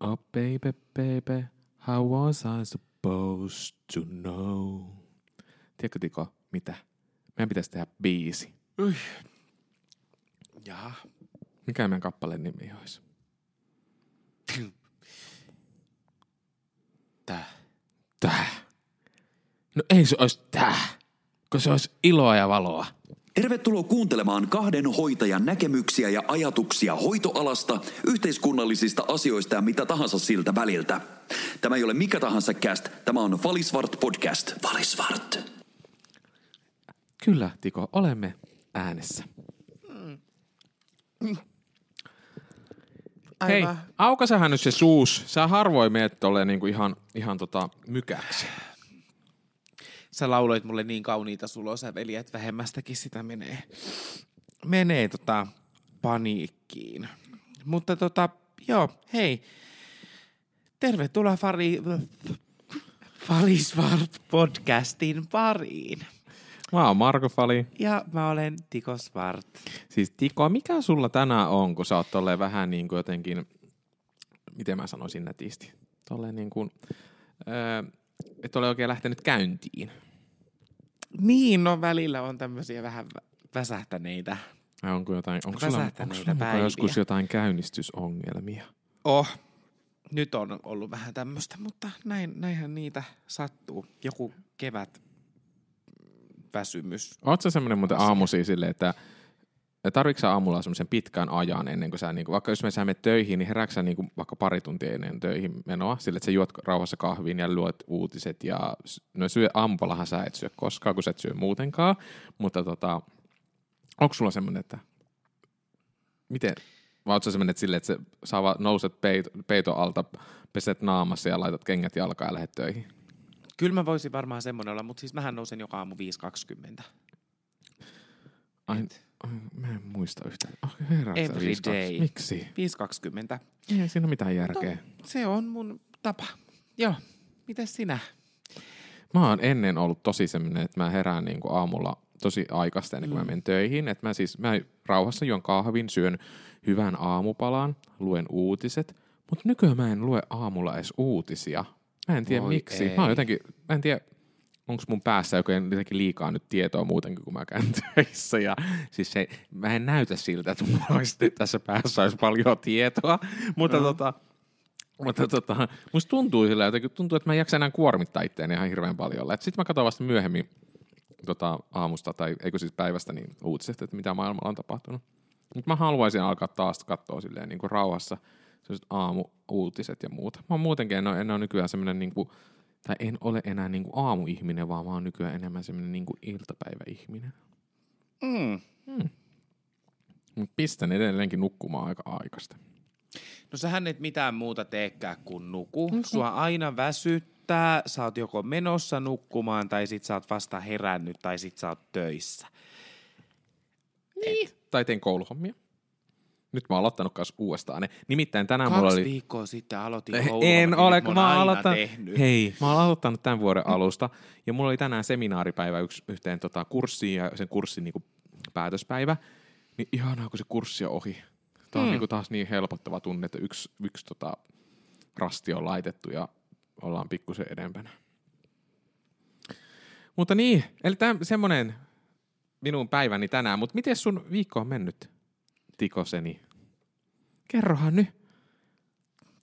Oh baby, baby, how was I supposed to know? Tiedätkö Tiko, mitä? Meidän pitäisi tehdä biisi. Jaha. Mikä meidän kappaleen nimi olisi? Tää. Tää. No ei se olisi tää, kun se olisi iloa ja valoa. Tervetuloa kuuntelemaan kahden hoitajan näkemyksiä ja ajatuksia hoitoalasta, yhteiskunnallisista asioista ja mitä tahansa siltä väliltä. Tämä ei ole mikä tahansa cast, tämä on Valisvart podcast. Valisvart. Kyllä, Tiko, olemme äänessä. Hei, Aivan. aukasehan nyt se suus. Sä harvoin meet tolleen niinku ihan, ihan tota mykäksi. Sä lauloit mulle niin kauniita sulosäveliä, että vähemmästäkin sitä menee, menee tota paniikkiin. Mutta tota, joo, hei. Tervetuloa Fari, Falisvart podcastin pariin. Mä oon Marko Fali. Ja mä olen Tiko Svart. Siis Tiko, mikä sulla tänään on, kun sä oot tolleen vähän niin kuin jotenkin, miten mä sanoisin nätisti, tolleen niin kuin, öö, et ole oikein lähtenyt käyntiin. Niin, no välillä on tämmöisiä vähän vä- väsähtäneitä. Vai onko jotain, onko sulla, onko sulla joskus jotain käynnistysongelmia? Oh, nyt on ollut vähän tämmöistä, mutta näin, näinhän niitä sattuu. Joku kevät väsymys. Sä semmoinen muuten aamusi silleen, että tarvitsetko sä aamulla semmoisen pitkän ajan ennen kuin sä, niin kuin, vaikka jos me sä menet töihin, niin herääksä niin kuin, vaikka pari tuntia ennen töihin menoa, sille, että sä juot rauhassa kahviin ja luot uutiset ja no syö aamupalahan sä et syö koskaan, kun sä et syö muutenkaan, mutta tota, onko sulla semmoinen, että miten, vai ootko sä semmoinen, että silleen, että se saa vaan, nouset peito, peito alta, peset naamassa ja laitat kengät jalkaan ja lähdet töihin? Kyllä mä voisin varmaan semmoinen olla, mutta siis mähän nousen joka aamu 5.20. Ai, Et ai, mä en muista yhtään. Oh, Every viiskaat. day. Miksi? 5.20. Ei siinä ole mitään järkeä. No, se on mun tapa. Joo. Mites sinä? Mä oon ennen ollut tosi semmoinen, että mä herään niin kuin aamulla tosi aikaista ennen kuin mm. mä menen töihin. Että mä siis mä rauhassa juon kahvin, syön hyvän aamupalan, luen uutiset. Mutta nykyään mä en lue aamulla edes uutisia. Mä en tiedä Voi miksi. ei. Mä oon jotenkin, mä en tiedä, onko mun päässä jotenkin liikaa nyt tietoa muutenkin, kun mä käyn töissä. Ja siis se, mä en näytä siltä, että mulla olisi tässä päässä olisi paljon tietoa. Mutta No. tota, mutta tota, musta tuntuu sillä jotenkin, tuntuu, että mä en jaksa enää kuormittaa itseäni ihan hirveän paljon. Sitten mä katson vasta myöhemmin tota, aamusta, tai eikö siis päivästä, niin uutiset, että mitä maailmalla on tapahtunut. Mutta mä haluaisin alkaa taas katsoa silleen niin kuin rauhassa sellaiset aamu-uutiset ja muuta. Mä muutenkin, en ole, en ole nykyään semmoinen, niin kuin, tai en ole enää niin kuin aamuihminen, vaan mä oon nykyään enemmän semmoinen niin kuin iltapäiväihminen. Mm. Mutta pistän edelleenkin nukkumaan aika aikaista. No sähän et mitään muuta teekään kuin nuku. Sua aina väsyttää, sä oot joko menossa nukkumaan tai sit sä oot vasta herännyt tai sit sä oot töissä. Niin. Tai teen kouluhommia. Nyt mä oon aloittanut kanssa uudestaan ne. Nimittäin tänään Kaksi mulla oli... viikkoa sitten aloitin Eh, kouluhommat, En niin ole, kun mä oon aloittanut, hei, mä oon aloittanut tämän vuoden alusta ja mulla oli tänään seminaaripäivä yksi, yhteen tota, kurssiin ja sen kurssin niinku, päätöspäivä. Niin ihanaa, kun se kurssi on ohi. Tämä on Mm. niinku taas niin helpottava tunne, että yksi, yksi tota, rasti on laitettu ja ollaan pikkusen edempänä. Mutta niin, eli tämä semmoinen minun päiväni tänään. Mutta miten sun viikko on mennyt, Tikoseni? Kerrohan nyt.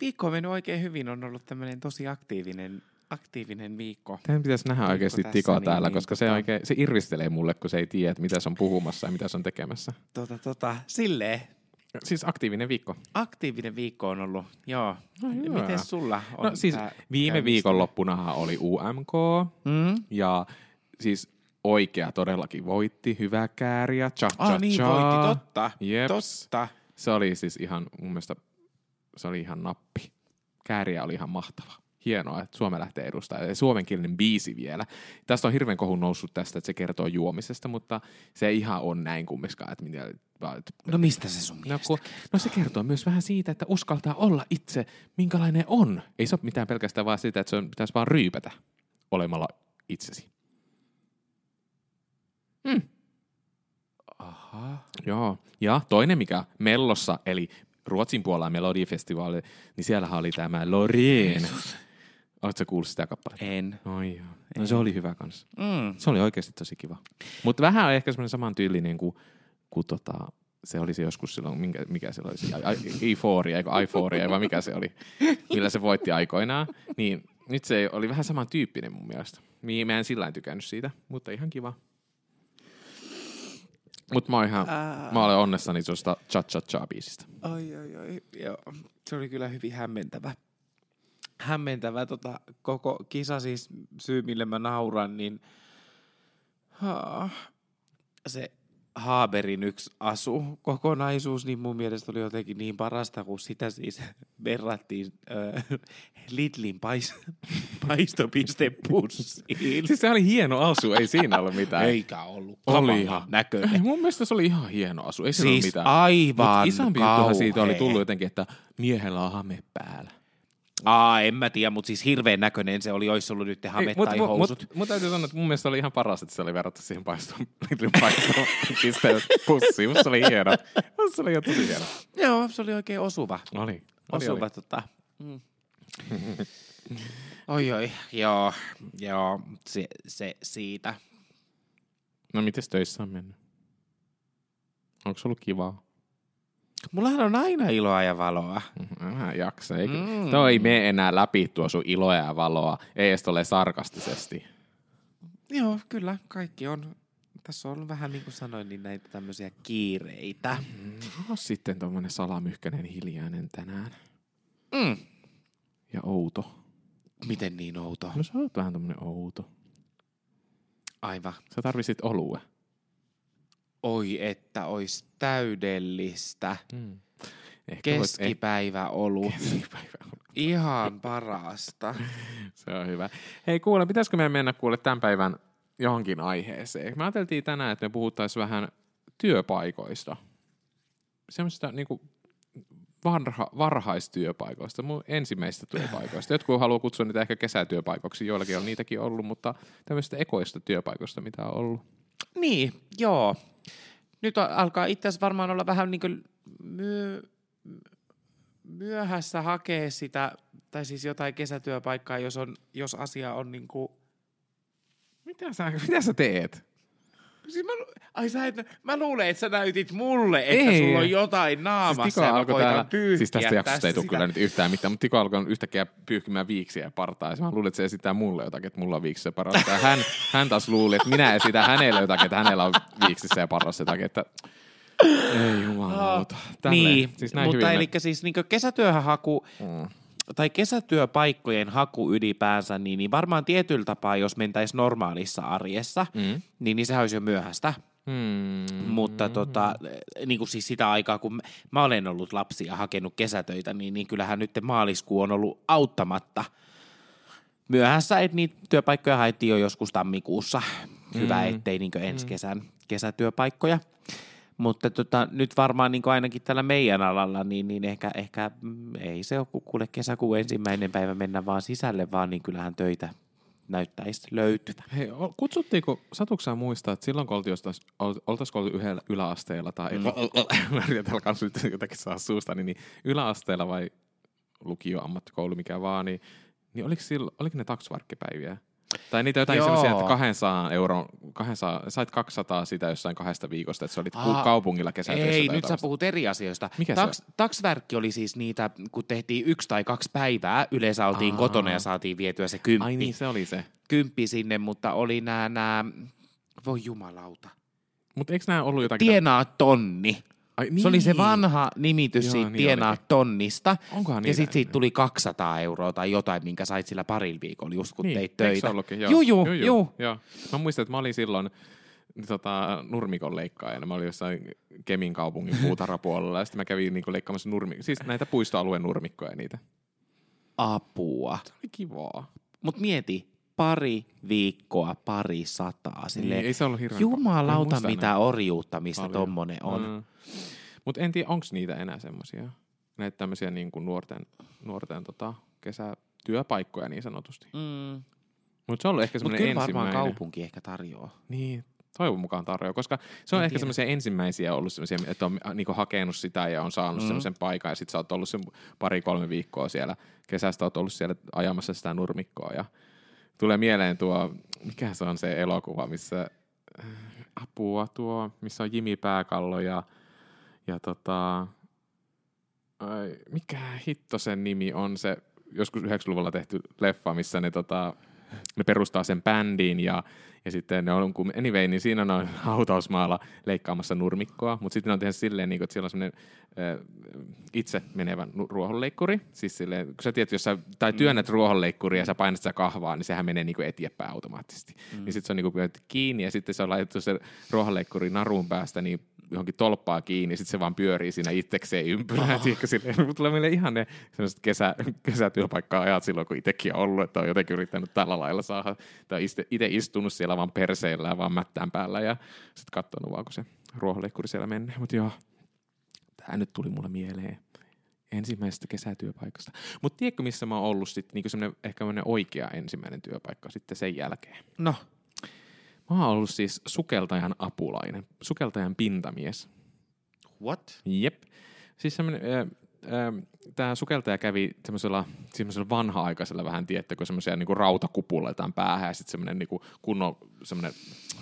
Viikko on mennyt oikein hyvin, on ollut tämmöinen tosi aktiivinen, aktiivinen viikko. Tämän pitäisi nähdä Viikko oikeasti tässä, Tiko niin, täällä, niin, koska se, tota- oikein, se irvistelee mulle, kun se ei tiedä, mitä se on puhumassa ja mitä se on tekemässä. Tota, tota, silleen, Siis aktiivinen viikko. aktiivinen viikko on ollut, joo. No hyvä. Miten sulla on No siis viime viikonloppunahan oli UMK Mm? ja siis oikea todellakin voitti. Hyvä kääriä. Cha, cha, Ah niin, cha. voitti, totta. Jeps. Totta. Se oli siis ihan, mun mielestä se oli ihan nappi. Kääriä oli ihan mahtava. Hienoa, että Suomi lähtee edustamaan. Ja suomenkielinen biisi vielä. Tästä on hirveän kohun noussut tästä, että se kertoo juomisesta, mutta se ei ihan on näin kumminkaan. Että mitä, No mistä se sun No, kun, no se kertoo myös vähän siitä, että uskaltaa olla itse, minkälainen on. Ei se ole mitään pelkästään vaan sitä, että se on, pitäisi vaan ryypätä olemalla itsesi. Aha. Joo. Ja toinen mikä Mellossa, eli Ruotsin puolella Melodifestivaali, niin siellähän oli tämä Loreen. Oletko kuullut sitä kappaletta? En. Oi joo. No se oli hyvä kanssa. Mm. Se oli oikeasti tosi kiva. Mutta vähän ehkä semmoinen saman tyylinen kuin, kuin tota, se oli se joskus silloin, minkä, mikä se oli, se Euphoria, eikö Euphoria, vai mikä se oli, millä se voitti aikoinaan. Niin nyt se oli vähän saman tyyppinen mun mielestä. Mä en sillä tykännyt siitä, mutta ihan kiva. Mutta mä, oon ihan, mä olen onnessani tuosta Cha Cha Cha biisistä. Ai, ai, ai. Joo. Se oli kyllä hyvin hämmentävä. Hämmentävä tota, koko kisa siis syy, mille mä nauran, niin ha, se Haaberin yksi asu kokonaisuus, niin mun mielestä oli jotenkin niin parasta, kun sitä siis verrattiin äh, Lidlin pais, paistopistepussiin. Siis se oli hieno asu, ei siinä ollut mitään. Eikä ollut Oli ihan. näköinen. Ei, mun mielestä se oli ihan hieno asu, ei siinä Siis ollut mitään. aivan Mut isompi siitä oli tullut jotenkin, että miehellä on hame päällä. Aa, en mä tiedä, mutta siis hirveän näköinen se oli, olisi ollut nyt hame tai mut, housut. mut, mut, täytyy sanoa, että mun mielestä oli ihan paras, että se oli verrattu siihen paistoon, Lidlin paistoon pisteen pussiin. Musta se oli hieno. Musta se oli ihan tosi hieno. Joo, se oli oikein osuva. Oli. oli, Osuva oli. tota. Mm. oi oi, joo, joo, se, se siitä. No mites töissä on mennyt? Onko se ollut kivaa? Mullahan on aina iloa ja valoa. Mä jaksa. Eikö? Mm. Mm. Toi ei mene enää läpi tuo sun iloa ja valoa. Ei edes ole sarkastisesti. Joo, kyllä, kaikki on. Tässä on vähän niin kuin sanoin, niin näitä tämmöisiä kiireitä. No sitten tuommoinen salamyhkäinen hiljainen tänään. Mm. Ja outo. Miten niin outo? No sä oot vähän tommonen outo. Aivan. Sä tarvisit olue. Oi, että olisi täydellistä. Mm. Ehkä voit- Keskipäivä ollut. eh- Keskipäivä. Ihan parasta. Se on hyvä. Hei kuule, pitäisikö meidän mennä kuule tämän päivän johonkin aiheeseen? Me ajateltiin tänään, että me puhuttaisiin vähän työpaikoista. Semmoisista niinku varha, varhaistyöpaikoista, mun ensimmäisistä työpaikoista. Jotkut haluaa kutsua niitä ehkä kesätyöpaikoiksi, joillakin on niitäkin ollut, mutta tämmöisistä ekoista työpaikoista, mitä on ollut. Niin, joo. Nyt alkaa itse asiassa varmaan olla vähän niin kuin myö, myöhässä hakea sitä, tai siis jotain kesätyöpaikkaa, jos, on, jos asia on niin kuin... Mitä sä, mitä sä teet? Siis mä, ai sä et, mä luulen, että sä näytit mulle, että Ei. sulla on jotain naamassa Siis Tiko alkoi täällä, siis tästä jaksosta ei tule sitä. kyllä nyt yhtään mitään, mutta Tiko alkoi yhtäkkiä pyyhkimään viiksiä ja partaa. Ja mä luulin, että se esittää mulle jotakin, että mulla on viiksissä ja parasta. Ja hän, hän taas luuli, että minä esitän hänelle jotakin, että hänellä on viiksissä ja parassa jotakin, että ei jumalauta. Tälleen. Niin, siis näin mutta eli siis niin kesätyöhön haku, Mm. Tai kesätyöpaikkojen haku ylipäänsä, niin, niin varmaan tietyllä tapaa, jos mentäisiin normaalissa arjessa, Mm. niin, niin sehän olisi jo myöhäistä. Mm. Mutta tota, niin kuin siis sitä aikaa, kun mä olen ollut lapsi ja hakenut kesätöitä, niin, niin kyllähän nyt maaliskuu on ollut auttamatta myöhässä, että niitä työpaikkoja haettiin jo joskus tammikuussa. Hyvä, Mm. ettei niin ensi kesän kesätyöpaikkoja. Mutta tota, nyt varmaan niin ainakin tällä meidän alalla, niin, niin ehkä, ehkä mm, ei se ole kuule kesäkuun ensimmäinen päivä mennä vaan sisälle, vaan niin kyllähän töitä näyttäisi löytyvän. Hei, kutsuttiinko, satuksä muistaa, että silloin kun oltiin jostain, oltaisiko oltu yhdellä yläasteella tai, mm. yritän kanssa nyt jotakin saa suusta, niin, niin yläasteella vai lukio, ammattikoulu, mikä vaan, niin, niin oliko, silloin, oliko ne taksvarkkipäiviä? Tai niitä jotain Joo. semmoisia, että 200 euron, 200, sait 200 sitä jossain kahdesta viikosta, että sä olit Aa, kaupungilla kesätöissä. Ei, nyt sä puhut eri asioista. Mikä se Taks, taksvärkki oli siis niitä, kun tehtiin yksi tai kaksi päivää, yleensä oltiin Aa. kotona ja saatiin vietyä se kymppi, Ai niin, se oli se. kymppi sinne, mutta oli nämä, nämä, voi jumalauta, Mutta eikö nämä ollut jotakin... tienaa tonni. Ai, Se oli se niin. vanha nimitys Joo, siitä niin tienaa olikin. tonnista. Onkohan Ja niitä sitten siitä tuli 200 euroa tai jotain, minkä sait sillä parilla viikolla just kun Niin, teit töitä. ollutkin? Juu, juu, Juu, juu. joo. Mä muistan, että mä olin silloin tota, nurmikon leikkaajana. Mä olin jossain Kemin kaupungin puutarhapuolella ja sitten mä kävin niinku leikkaamassa nurmi, siis näitä puistoalueen nurmikkoja niitä. Apua. Se oli kivaa. Mut mieti, pari viikkoa, pari sataa. Silleen, Niin, ei se ollut hirveän Jumalauta, mitä enää orjuutta, mistä paljon. tommonen on. Mm. Mutta en tiedä, onko niitä enää semmoisia, näitä tämmöisiä niin kuin nuorten, nuorten tota, kesätyöpaikkoja niin sanotusti. Mm. Mutta se on ollut ehkä Mutta semmoinen kyllä varmaan ensimmäinen. kaupunki ehkä tarjoaa. Niin, Toivon mukaan tarjoaa, koska se on En ehkä semmoisia ensimmäisiä ollut semmoisia, että on äh, niinku hakenut sitä ja on saanut mm. semmoisen paikan ja sitten sä oot ollut sen pari-kolme viikkoa siellä. Kesästä oot ollut siellä ajamassa sitä nurmikkoa ja tulee mieleen tuo, mikä se on se elokuva, missä äh, apua tuo, missä on Jimi Pääkallo ja, ja tota, ai, mikä hitto sen nimi on se, joskus 90-luvulla tehty leffa, missä ne, tota, ne perustaa sen bändiin ja, ja sitten ne on, kun anyway, niin siinä on hautausmaalla leikkaamassa nurmikkoa, mutta sitten ne on tehnyt silleen, niin kuin, että siellä on semmoinen itse menevä ruohonleikkuri, siis silleen, kun sä tiedät, jos sä, tai työnnät mm. ruohonleikkuria ja sä painat sitä kahvaa, niin sehän menee niin kuin eteenpäin automaattisesti. Mm. Niin sitten se on niin kuin kiinni ja sitten se on laitettu se ruohonleikkuri narun päästä niin johonkin tolppaa kiinni, sitten se vaan pyörii siinä itsekseen ympyrää. Oh. Tiedätkö, silleen, tulee meille ihan ne sellaiset kesä, kesätyöpaikka-ajat silloin, kun itsekin on ollut, että on jotenkin yrittänyt tällä lailla saada, tai itse istunut siellä vaan perseillä ja vaan mättään päällä ja sitten katsonut vaan, kun se ruohonleikkuri siellä menee. Mutta joo, tämä nyt tuli mulle mieleen ensimmäisestä kesätyöpaikasta. Mutta tiedätkö, missä mä oon ollut sitten niinku ehkä semmoinen oikea ensimmäinen työpaikka sitten sen jälkeen? No, Mä oon ollut siis sukeltajan apulainen, sukeltajan pintamies. what? Jep. Siis semmoinen, äh, tämä sukeltaja kävi semmoisella, semmoisella vanha-aikaisella vähän, tiettäkö, semmoisia niinku rautakupulla jotain päähän ja sitten semmoinen niinku kunnon semmoinen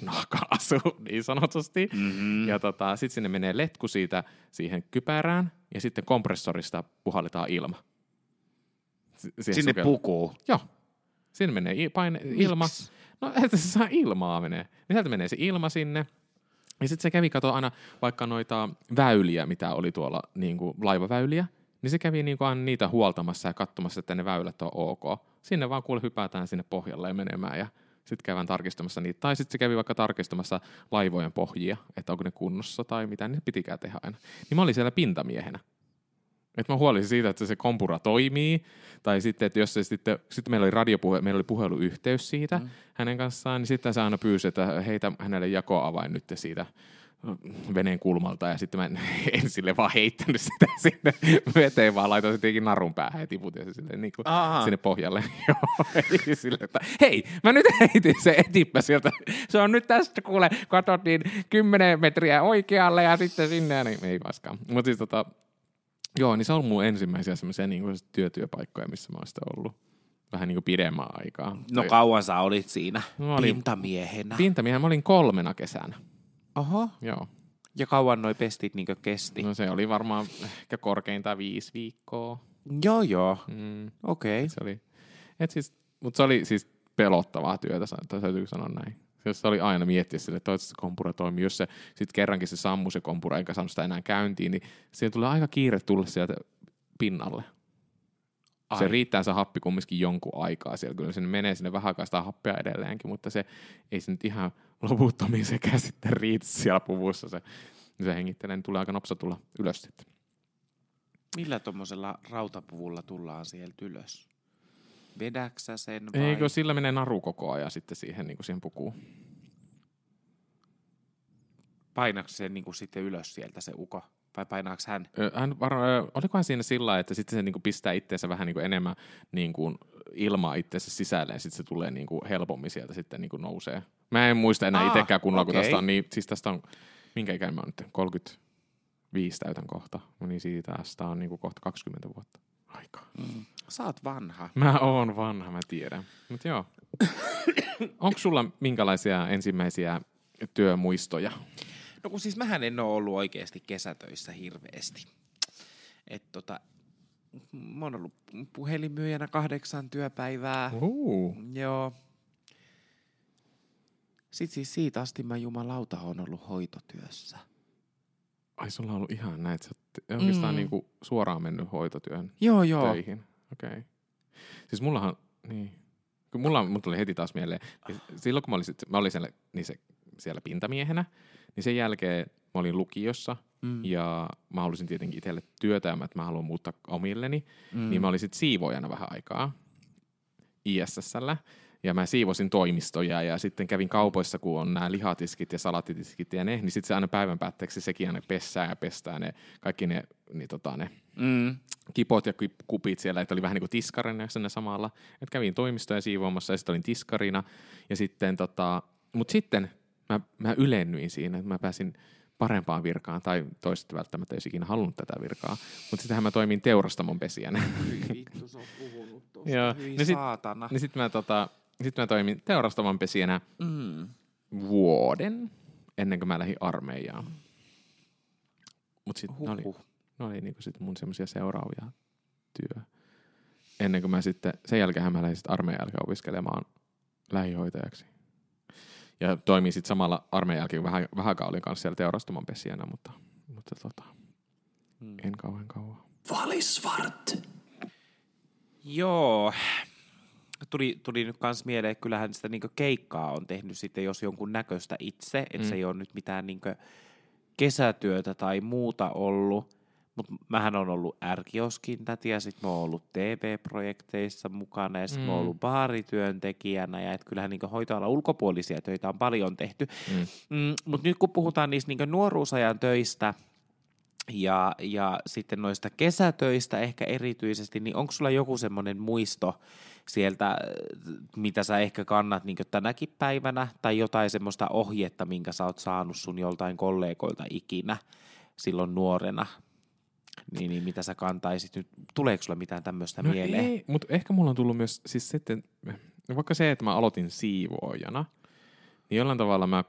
nahka-asu niin sanotusti. Mm-hmm. Ja tota, sitten sinne menee letku siitä siihen kypärään ja sitten kompressorista puhalletaan ilma. Si- Sinne sukel- pukuu. Joo. Sinne menee paine, ilma. Miks? No, että se saa ilmaa menee. Niin sieltä menee se ilma sinne. Ja sitten se kävi kato aina vaikka noita väyliä, mitä oli tuolla niin kuin laivaväyliä, niin se kävi niin kuin aina niitä huoltamassa ja katsomassa, että ne väylät on ok. Sinne vaan kuule hypätään sinne pohjalle ja menemään ja sitten käydään tarkistamassa niitä. Tai sitten se kävi vaikka tarkistamassa laivojen pohjia, että onko ne kunnossa tai mitä, niin pitikään tehdä aina. Niin mä olin siellä pintamiehenä. Että mä huolisin siitä, että se kompura toimii, tai sitten, että jos se sitten, sitten meillä oli radiopuhe, meillä oli puheluyhteys siitä mm. hänen kanssaan, niin sitten se aina pyysi, että heitä hänelle jakoavain nyt siitä veneen kulmalta, ja sitten mä en, en sille vaan heittänyt sitä sinne veteen, vaan laitoin se tietenkin narun päähän ja tiputin se sille, niin kuin sinne pohjalle. Joo, sille, että hei, mä nyt heitin se etippä sieltä. Se on nyt tästä, kuule, katsottiin 10 metriä oikealle ja sitten sinne, ja niin ei vaskaan. Mutta siis tota, Joo, niin se on mun ensimmäisiä semmoisia niin kuin työtyöpaikkoja, missä mä oon sitten ollut vähän niin kuin pidemmän aikaa. No kauan sä olit siinä Mä olin- pintamiehenä. Pintamiehän mä olin kolmena kesänä. Oho. Joo. Ja kauan noi pestit niinkö kesti? No se oli varmaan ehkä korkeintaan viisi viikkoa. Joo, joo. Mm, Okei. se oli, et siis, mutta se oli siis pelottavaa työtä, täytyy sanoa näin. Jos se oli aina miettiä sille, että toivottavasti se kompura toimii. Jos se sitten kerrankin se sammui se kompura, eikä saanut sitä enää käyntiin, niin siihen tulee aika kiire tulla sieltä pinnalle. Ai. Se riittää se happi kumminkin jonkun aikaa siellä. Kyllä sinne menee sinne vähän aikaa sitä happea edelleenkin, mutta se ei se nyt ihan loputtomiin sekä sitten riitä siellä puvussa. Se, se hengittelee, niin tulee aika nopsa tulla ylös sitten. Millä tuommoisella rautapuvulla tullaan sieltä ylös? Vedäksä sen vai? Eikö sillä menee naru koko ajan sitten siihen, niin kuin siihen pukuun? Painaako se niinku sitten ylös sieltä se uko? Vai painaako hän? Hän var, ö, olikohan siinä sillä että sitten se niinku pistää itseensä vähän niinku enemmän niinku ilmaa itseensä sisälle ja sitten se tulee niinku helpommin sieltä sitten niinku nousee. Mä en muista enää Aa, itsekään kunnolla, kun okei. tästä on niin, siis tästä on, minkä ikäinen mä oon nyt, 35 täytän kohta, No niin siitä tästä on niinku kohta 20 vuotta aikaa. Mm. Sä oot vanha. Mä oon vanha, mä tiedän. Mutta joo. Onko sulla minkälaisia ensimmäisiä työmuistoja? No kun siis mähän en ole ollut oikeasti kesätöissä hirveästi. Et tota, mä oon ollut puhelinmyyjänä kahdeksan työpäivää. Uh. Joo. Sitten siis siitä asti mä jumalauta on ollut hoitotyössä. Ai sulla on ollut ihan näin, että sä oot oikeastaan Mm. mm. niinku suoraan mennyt hoitotyön Joo, joo. töihin. Okei. Okay. Siis mullahan, niin. Kun mulla, mulla tuli heti taas mieleen, niin silloin kun mä olin, sit- mä olin siellä, niin se, siellä pintamiehenä, niin sen jälkeen mä olin lukiossa Mm. ja mä halusin tietenkin itselle työtä ja mä, että mä haluan muuttaa omilleni, Mm. mm. niin mä olin sitten siivoojana vähän aikaa ISSllä. Ja mä siivosin toimistoja ja sitten kävin kaupoissa, kun on nämä lihatiskit ja salattitiskit ja ne, niin sitten se aina päivän päätteeksi sekin aina pessää ja pestää ne, kaikki ne, niin tota, ne Mm. kipot ja kupit siellä, että oli vähän niin kuin tiskarina siinä samalla. Et kävin toimistoja siivoamassa ja sitten olin tiskarina. Ja sitten tota, mut sitten mä, mä ylennyin siinä, että mä pääsin parempaan virkaan, tai toiset välttämättä ei ikinä halunnut tätä virkaa. Mutta sittenhän mä toimin teurastamon pesijänä. Vittu, se on puhunut tosta. Joo, Hyi no sit- saatana. niin sitten mä, tota, sit mä toimin teurastamon pesijänä Mm. vuoden ennen kuin mä lähdin armeijaan. Mutta sitten ne oli, Huhhuh. ne oli niinku sit mun semmoisia seuraavia työ. Ennen kuin mä sitten, sen jälkeen mä lähdin sitten armeijan jälkeen opiskelemaan lähihoitajaksi. Ja toimin sitten samalla armeijan jälkeen vähän, vähän olin kanssa siellä teurastamon pesijänä, mutta, mutta tota, Mm. en kauhean kauan. Valisvart. Joo. Tuli, tuli nyt kans mieleen, että kyllähän sitä niinku keikkaa on tehnyt sitten, jos jonkun näköistä itse, että Mm. se ei ole nyt mitään niinku kesätyötä tai muuta ollut. Mutta mähän on ollut ärkioskin täti ja sitten mä oon ollut TV-projekteissa mukana ja sitten mm. mä oon Mm. ollut baarityöntekijänä ja et kyllähän niinku hoitoalan ulkopuolisia töitä on paljon tehty. Mm. Mm, Mutta nyt kun puhutaan niistä niinku nuoruusajan töistä ja, ja sitten noista kesätöistä ehkä erityisesti, niin onko sulla joku semmoinen muisto sieltä, mitä sä ehkä kannat niin tänäkin päivänä, tai jotain semmoista ohjetta, minkä sä oot saanut sun joltain kollegoilta ikinä silloin nuorena, niin, niin mitä sä kantaisit nyt? Tuleeko sulla mitään tämmöistä No mieleen? ei, mutta ehkä mulla on tullut myös siis sitten, vaikka se, että mä aloitin siivoojana, niin jollain tavalla mä,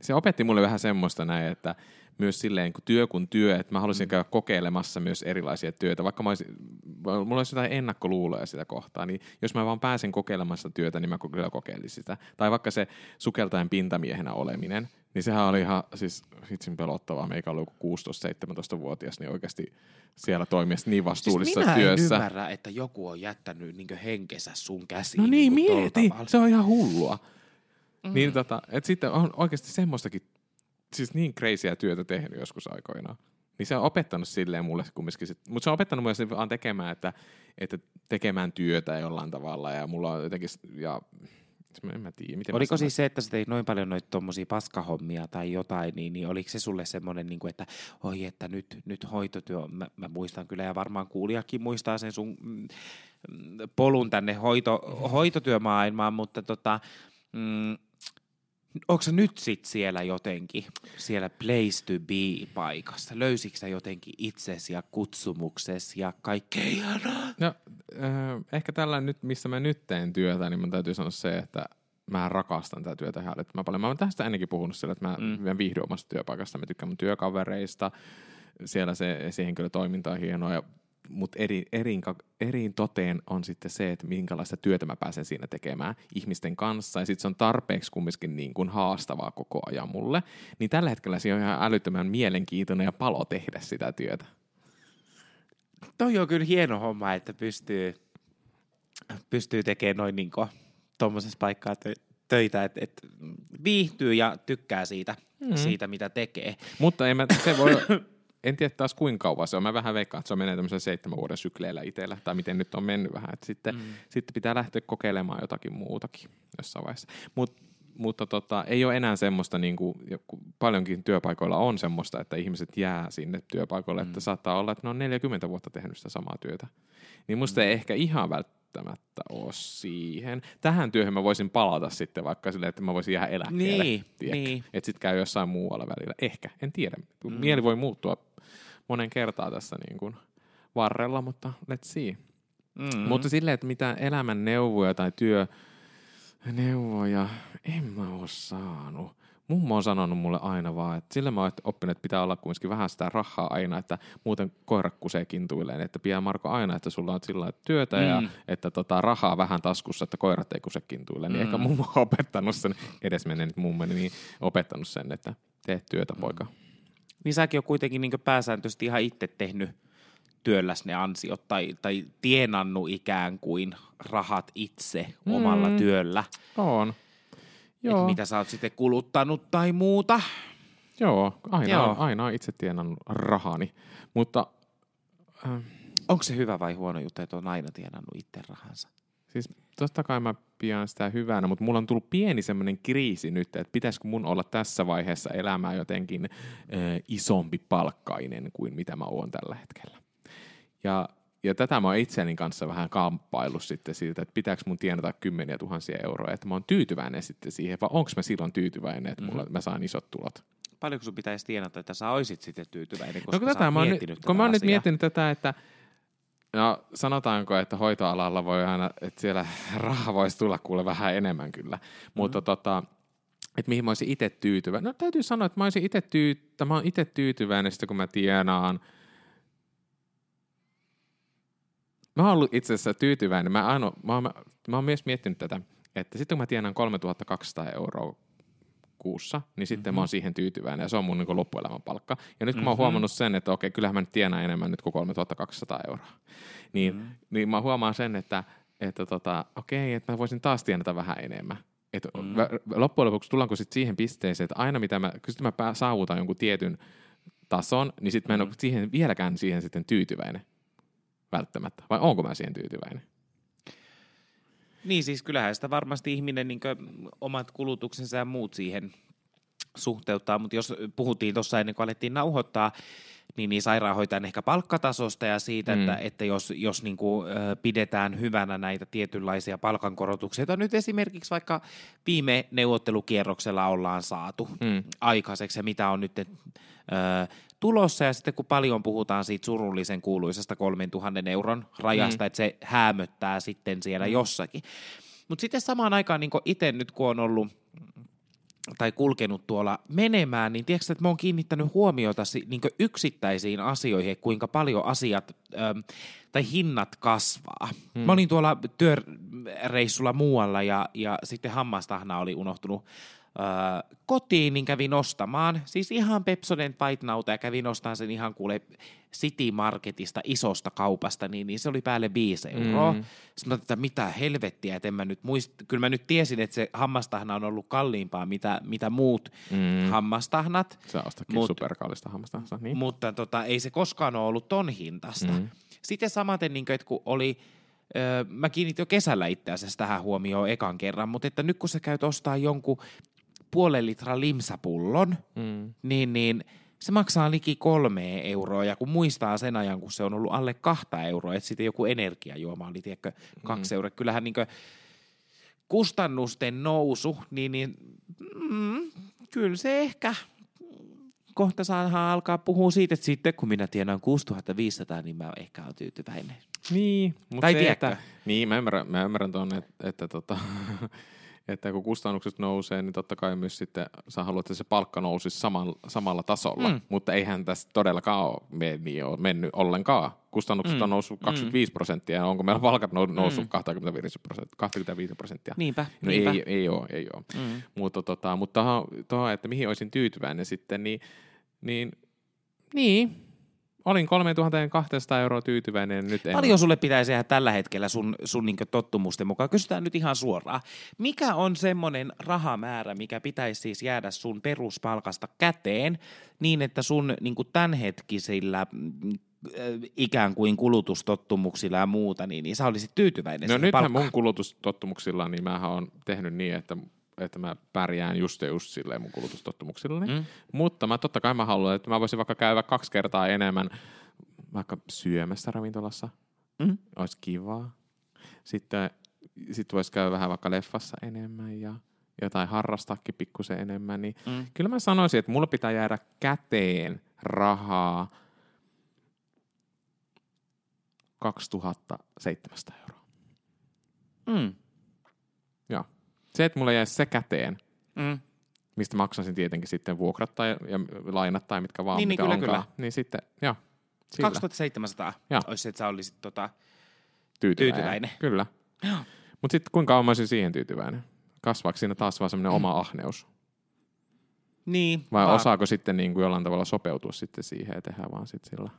se opetti mulle vähän semmoista näin, että myös silleen kun työ kun työ, että mä haluaisin käydä kokeilemassa myös erilaisia työtä, vaikka mä olisin, mulla olisi jotain ennakkoluuloja sitä kohtaa, niin jos mä vaan pääsen kokeilemassa työtä, niin mä kyllä kokeilisin sitä. Tai vaikka se sukeltajan pintamiehenä oleminen, niin sehän oli ihan siis hitsin pelottavaa. Meikä oli joku 16-17-vuotias, niin oikeasti siellä toimia niin vastuullisessa siis minä työssä. en ymmärrä, että joku on jättänyt niin henkensä sun käsiin. No niin, tolla mieti. Se on ihan hullua. Mm. Niin tota, et sitten on oikeasti semmoistakin, siis niin crazyä työtä tehnyt joskus aikoinaan. Niin se on opettanut silleen mulle kumminkin, sit, mutta se on opettanut myös vaan tekemään, että, että tekemään työtä jollain tavalla ja mulla on jotenkin, ja en mä tiedä, miten mä Oliko sanoisin. siis se, että sä teit noin paljon noita tommosia paskahommia tai jotain, niin, niin oliko se sulle semmoinen, niin kuin, että oi, että nyt, nyt hoitotyö, mä, mä muistan kyllä ja varmaan kuulijakin muistaa sen sun mm, mm, polun tänne hoito, hoitotyömaailmaan, mutta tota, mm, onko sä nyt sit siellä jotenkin, siellä place to be paikassa? Löysitkö sä jotenkin itsesi ja kutsumuksesi ja kaikkea ihanaa? No, äh, ehkä tällä nyt, missä mä nyt teen työtä, niin mun täytyy sanoa se, että mä rakastan tätä työtä ihan älyttömän paljon. Mä oon tästä ennenkin puhunut sillä, että mä, Mm. mm. mä viihdyn omasta työpaikasta, mä tykkään mun työkavereista, siellä se esihenkilötoiminta on hienoa, ja, mutta eri, eriin, eriin toteen on sitten se, että minkälaista työtä mä pääsen siinä tekemään ihmisten kanssa, ja sitten se on tarpeeksi kumminkin niin kuin haastavaa koko ajan mulle, niin tällä hetkellä se on ihan älyttömän mielenkiintoinen ja palo tehdä sitä työtä. Toi on kyllä hieno homma, että pystyy, pystyy tekemään noin niin tuommoisessa paikkaa tö- töitä, että et viihtyy ja tykkää siitä, mm. siitä mitä tekee. Mutta en mä, se voi, en tiedä taas kuinka kauan se on. Mä vähän veikkaan, että se menee tämmöisen seitsemän vuoden sykleillä itsellä, tai miten nyt on mennyt vähän. Että sitten, mm. sitten pitää lähteä kokeilemaan jotakin muutakin jossain vaiheessa. Mut, mutta tota, ei ole enää semmoista, niin kuin, paljonkin työpaikoilla on semmoista, että ihmiset jää sinne työpaikoille, mm. että saattaa olla, että ne on 40 vuotta tehnyt sitä samaa työtä. Niin musta mm. ei ehkä ihan välttämättä ole siihen. Tähän työhön mä voisin palata sitten vaikka silleen, että mä voisin jäädä eläkkeelle. Niin, niin. Että sitten käy jossain muualla välillä. Ehkä, en tiedä. Mm. Mieli voi muuttua monen kertaa tässä niin kuin varrella, mutta let's see. Mm. Mm. Mutta silleen, että mitään elämän neuvoja tai työ neuvoja en mä oo saanut. Mummo on sanonut mulle aina vaan, että sillä mä oon oppinut, että pitää olla kuitenkin vähän sitä rahaa aina, että muuten koira kusee kintuilleen, että pidä Marko aina, että sulla on sillä lailla työtä mm. ja että tota, rahaa vähän taskussa, että koirat ei kuse kintuilleen. Niin Mm. ehkä mummo on opettanut sen, edesmennyt mummo, niin opettanut sen, että tee työtä poika. Niin säkin on kuitenkin niin pääsääntöisesti ihan itse tehnyt työlläs ne ansiot tai, tai tienannut ikään kuin rahat itse mm. omalla työllä. On. Joo. Joo, mitä sä oot sitten kuluttanut tai muuta. joo, aina, Joo. Aina itse tienannut rahani, mutta äh, Onko se hyvä vai huono juttu, että on aina tienannut itse rahansa? Siis totta kai mä pidän sitä hyvänä, mutta mulla on tullut pieni semmoinen kriisi nyt, että pitäisikö mun olla tässä vaiheessa elämää jotenkin ö, isompi palkkainen kuin mitä mä oon tällä hetkellä. Ja ja tätä mä oon itseni kanssa vähän kamppaillut sitten siitä, että pitääkö mun tienata kymmeniä tuhansia euroja, että mä oon tyytyväinen sitten siihen, vai onko mä silloin tyytyväinen, että mulla, mä saan isot tulot. Paljonko sun pitäisi tienata, että sä oisit sitten tyytyväinen, koska No kun, sä tätä, oot mä oon, miettinyt nyt, kun mä oon tätä nyt miettinyt tätä, että no sanotaanko, että hoitoalalla voi aina, että siellä rahaa voisi tulla kuule vähän enemmän kyllä, mutta tota, että mihin mä olisin itse tyytyväinen. No täytyy sanoa, että mä olisin itse tyy- mä itse tyytyväinen sitten, kun mä tienaan Mä oon ollut itse asiassa tyytyväinen. Mä, aino, mä, oon, mä oon myös miettinyt tätä, että sitten kun mä tienaan 3200 euroa kuussa, niin sitten mm-hmm. mä oon siihen tyytyväinen ja se on mun niin loppuelämän palkka. Ja nyt kun mm-hmm. mä oon huomannut sen, että okei, kyllähän mä nyt tienaan enemmän nyt kuin 3200 euroa, niin, mm-hmm. niin mä huomaan sen, että, että tota, okei, että mä voisin taas tienata vähän enemmän. Et mm-hmm. Loppujen lopuksi tullaanko sitten siihen pisteeseen, että aina mitä mä, kun mä pää- saavutan jonkun tietyn tason, niin sitten mä en Mhm. ole siihen, vieläkään siihen sitten tyytyväinen välttämättä. Vai onko mä siihen tyytyväinen? Niin siis kyllähän sitä varmasti ihminen niin omat kulutuksensa ja muut siihen suhteuttaa, mutta jos puhuttiin tuossa ennen kuin alettiin nauhoittaa, niin, niin sairaanhoitajan ehkä palkkatasosta ja siitä, Mm. että, että jos, jos niin kuin, ö, pidetään hyvänä näitä tietynlaisia palkankorotuksia, joita nyt esimerkiksi vaikka viime neuvottelukierroksella ollaan saatu Mm. aikaiseksi ja mitä on nyt ö, tulossa ja sitten kun paljon puhutaan siitä surullisen kuuluisesta 3000 euron rajasta, Mm. että se häämöttää sitten siellä mm. jossakin. Mutta sitten samaan aikaan niin itse nyt kun on ollut tai kulkenut tuolla menemään, niin tiedätkö, että mä oon kiinnittänyt huomiota niin yksittäisiin asioihin, että kuinka paljon asiat ähm, tai hinnat kasvaa. Hmm. Mä olin tuolla työreissulla muualla ja, ja sitten hammastahna oli unohtunut äh, kotiin, niin kävin ostamaan, siis ihan Pepsodent White Nauta ja kävin ostamaan sen ihan kuule City Marketista isosta kaupasta, niin, niin se oli päälle 5 euroa. Mm. Sitten mä että mitä helvettiä, että en mä nyt muist... Kyllä mä nyt tiesin, että se hammastahna on ollut kalliimpaa, mitä, mitä muut Mm. mm. hammastahnat, Sä ostatkin Mut- superkallista hammasta. Niin? mutta tota, ei se koskaan ole ollut ton hintasta. Mm. Sitten samaten, niin kuin, että kun oli, ö, mä kiinnitin jo kesällä itse asiassa tähän huomioon ekan kerran, mutta että nyt kun sä käyt ostaa jonkun puolen litran limsapullon, Mm. niin, niin se maksaa liki kolme euroa, ja kun muistaa sen ajan, kun se on ollut alle kahta euroa, että sitten joku energiajuoma oli, tiedätkö, kaksi mm. euroa. Kyllähän niin kustannusten nousu, niin, niin mm, kyllä se ehkä kohta saadaan alkaa puhua siitä, että sitten kun minä tienaan 6500, niin mä ehkä olen tyytyväinen. Niin, mutta Tai se, tiedätkö? että, niin, mä ymmärrän, mä ymmärrän tuonne, että, että, tota, että kun kustannukset nousee, niin totta kai myös sitten sä haluat, että se palkka nousisi samalla, samalla tasolla, mm. Mm. mutta eihän tässä todellakaan ole, me, niin ole mennyt ollenkaan. Kustannukset mm. Mm. on noussut 25 prosenttia, ja onko meillä palkat nou- noussut Mm. 25 prosenttia? 25 prosenttia? Niinpä, No niinpä. ei, ei ole, ei ole. Mm. Mutta, tota, mutta tohon, että mihin olisin tyytyväinen sitten, niin, niin, niin olin 3200 euroa tyytyväinen, nyt en Paljon sulle pitäisi jäädä tällä hetkellä sun, sun niin tottumusten mukaan? Kysytään nyt ihan suoraan. Mikä on semmoinen rahamäärä, mikä pitäisi siis jäädä sun peruspalkasta käteen niin, että sun niin tämänhetkisillä äh, ikään kuin kulutustottumuksilla ja muuta, niin, niin sä olisit tyytyväinen No nythän palkkaan? mun kulutustottumuksilla, niin mähän on tehnyt niin, että, että mä pärjään just ja just silleen mun kulutustottumuksilla. Mm. Mm. Mutta mä totta kai mä haluan, että mä voisin vaikka käydä kaksi kertaa enemmän vaikka syömässä ravintolassa. Mm. Olisi kivaa. Sitten sit voisi käydä vähän vaikka leffassa enemmän ja jotain harrastaakin pikkusen enemmän. Niin Mm. Kyllä mä sanoisin, että mulla pitää jäädä käteen rahaa 2700 euroa. Mm. Se, että mulla jäisi se käteen, Mm. mistä maksasin tietenkin sitten vuokrat tai ja lainat tai mitkä vaan, Niin, niin, mitä kyllä, onkaan. kyllä. Niin sitten, joo. Sillä 2700 Joo. olisi se, että sä olisit tota... tyytyväinen. tyytyväinen. Kyllä. Mutta sitten kuinka kauan mä olisin siihen tyytyväinen? Kasvaako siinä taas vaan semmoinen oma ahneus? Niin. Vai vaan- osaako sitten niin kuin jollain tavalla sopeutua sitten siihen ja tehdä vaan sitten sillä,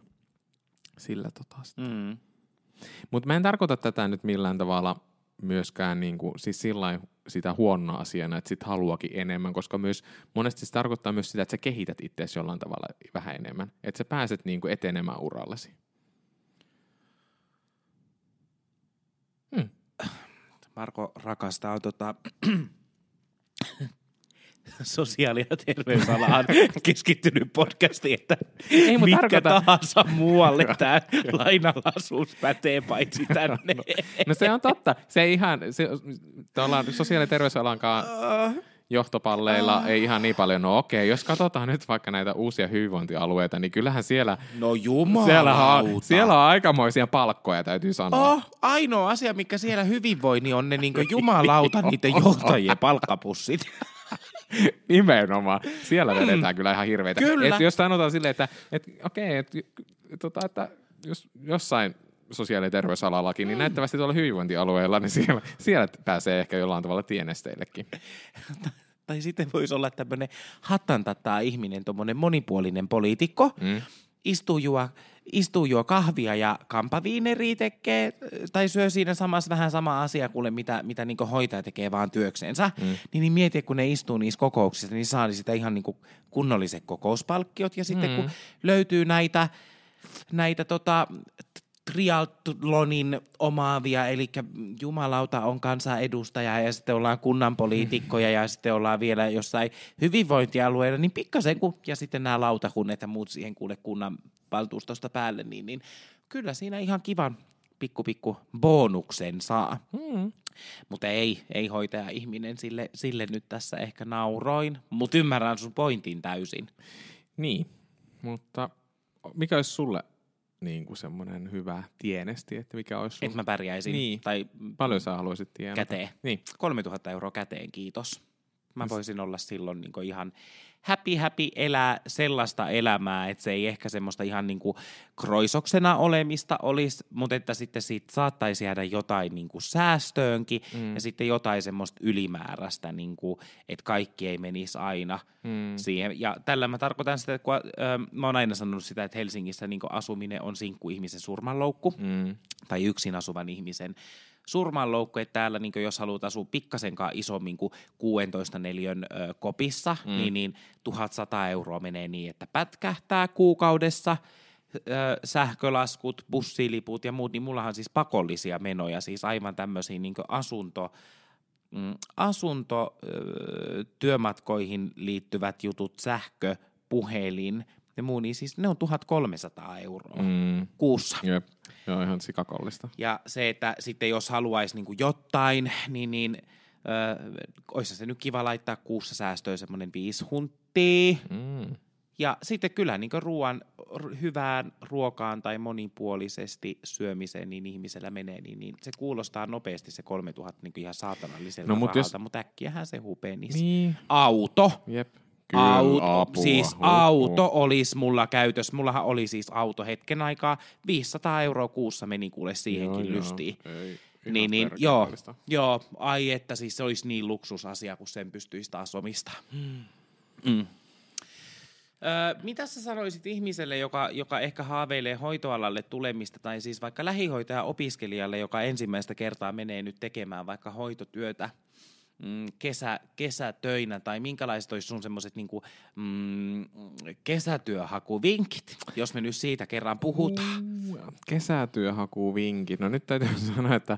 sillä tota sit. Mm. Mutta mä en tarkoita tätä nyt millään tavalla myöskään niin kuin, siis sillä sitä huonona asiana, että sit haluakin enemmän, koska myös monesti se tarkoittaa myös sitä, että sä kehität itseäsi jollain tavalla vähän enemmän. Että sä pääset niin kuin etenemään urallasi. Marko rakastaa tota, sosiaali- ja terveysalaan keskittynyt podcasti, että Ei, mitkä tarkoita- tahansa muualle tämä lainalaisuus pätee paitsi tänne. No se on totta. Se ei ihan, se, tuolla sosiaali- ja terveysalankaan johtopalleilla ei ihan niin paljon. No okei, jos katsotaan nyt vaikka näitä uusia hyvinvointialueita, niin kyllähän siellä, No siellä, on, siellä on aikamoisia palkkoja, täytyy sanoa. Oh, ainoa asia, mikä siellä hyvin niin on ne niin jumalauta niiden johtajien palkkapussit. Nimenomaan. Siellä vedetään kyllä ihan hirveitä. Kyllä. Et jos sanotaan silleen, että et, okei, et, tota, että jos jossain sosiaali- ja terveysalallakin, niin näyttävästi tuolla hyvinvointialueella, niin siellä, siellä pääsee ehkä jollain tavalla tienesteillekin. tai sitten voisi olla tämmöinen hattantattaa ihminen, tuommoinen monipuolinen poliitikko, Mm. istuu juo, istuu juo kahvia ja kampaviineriä tekee, tai syö siinä samassa vähän sama asia kuin mitä, mitä niin hoitaja tekee vaan työksensä, mm. niin, niin mieti, kun ne istuu niissä kokouksissa, niin saa sitä ihan niin kunnolliset kokouspalkkiot, ja sitten mm. kun löytyy näitä, näitä tota, triatlonin omaavia, eli jumalauta on kansanedustaja ja sitten ollaan kunnan poliitikkoja ja sitten ollaan vielä jossain hyvinvointialueella, niin pikkasen kun, ja sitten nämä lautakunnat ja muut siihen kuule kunnan valtuustosta päälle, niin, niin kyllä siinä ihan kivan pikku pikku bonuksen saa. Mm. Mutta ei, ei hoitaja ihminen sille, sille nyt tässä ehkä nauroin, mutta ymmärrän sun pointin täysin. Niin, mutta mikä olisi sulle niin kuin semmoinen hyvä tienesti, että mikä olisi sun... Että mä pärjäisin. Niin. Tai Paljon sä haluaisit tienata? käteen. Niin. 3000 euroa käteen, kiitos. Mä voisin olla silloin niin ihan happy happy elää sellaista elämää, että se ei ehkä semmoista ihan niin kuin kroisoksena olemista olisi, mutta että sitten siitä saattaisi jäädä jotain niin kuin säästöönkin mm. ja sitten jotain semmoista ylimääräistä, niin kuin, että kaikki ei menisi aina mm. siihen. Ja tällä mä tarkoitan sitä, että kun, äh, mä oon aina sanonut sitä, että Helsingissä niin asuminen on sinkkuihmisen surmanloukku Mm. tai yksin asuvan ihmisen surmanloukku, että täällä niin jos haluat asua pikkasenkaan isommin kuin 16 neliön ö, kopissa, mm. niin, niin 1100 euroa menee niin, että pätkähtää kuukaudessa ö, sähkölaskut, bussiliput ja muut, niin mullahan siis pakollisia menoja, siis aivan tämmöisiä niin asunto, mm, asunto työmatkoihin liittyvät jutut, sähkö, puhelin ja muu, niin siis ne on 1300 euroa Mm. kuussa. Jep. Joo, ihan sikakollista. Ja se, että sitten jos haluaisi niin jotain, niin, niin öö, olisi se nyt kiva laittaa kuussa säästöön semmoinen viisi hunttia. Mm. Ja sitten kyllä niin ruoan, hyvään ruokaan tai monipuolisesti syömiseen niin ihmisellä menee, niin, niin se kuulostaa nopeasti se 3000 niin ihan saatanalliselta No, no, mut rahalta, jos- mutta äkkiähän se hupenisi. Niin. Auto. Jep. Kyllä, auto, apua, siis apua. auto olisi mulla käytössä. Mullahan oli siis auto hetken aikaa. 500 euroa kuussa meni kuule siihenkin Joo, joo. lystiin. Ei, ihan Niin, niin joo, joo, ai että siis se olisi niin luksusasia, kun sen pystyisi taas omistaa. Mm. Öö, mitä sä sanoisit ihmiselle, joka, joka ehkä haaveilee hoitoalalle tulemista, tai siis vaikka lähihoitaja-opiskelijalle, joka ensimmäistä kertaa menee nyt tekemään vaikka hoitotyötä mm, kesä, kesätöinä, tai minkälaiset olisi sun semmoiset niinku, mm, kesätyöhakuvinkit, jos me nyt siitä kerran puhutaan? Kesätyöhakuvinkit. No nyt täytyy sanoa, että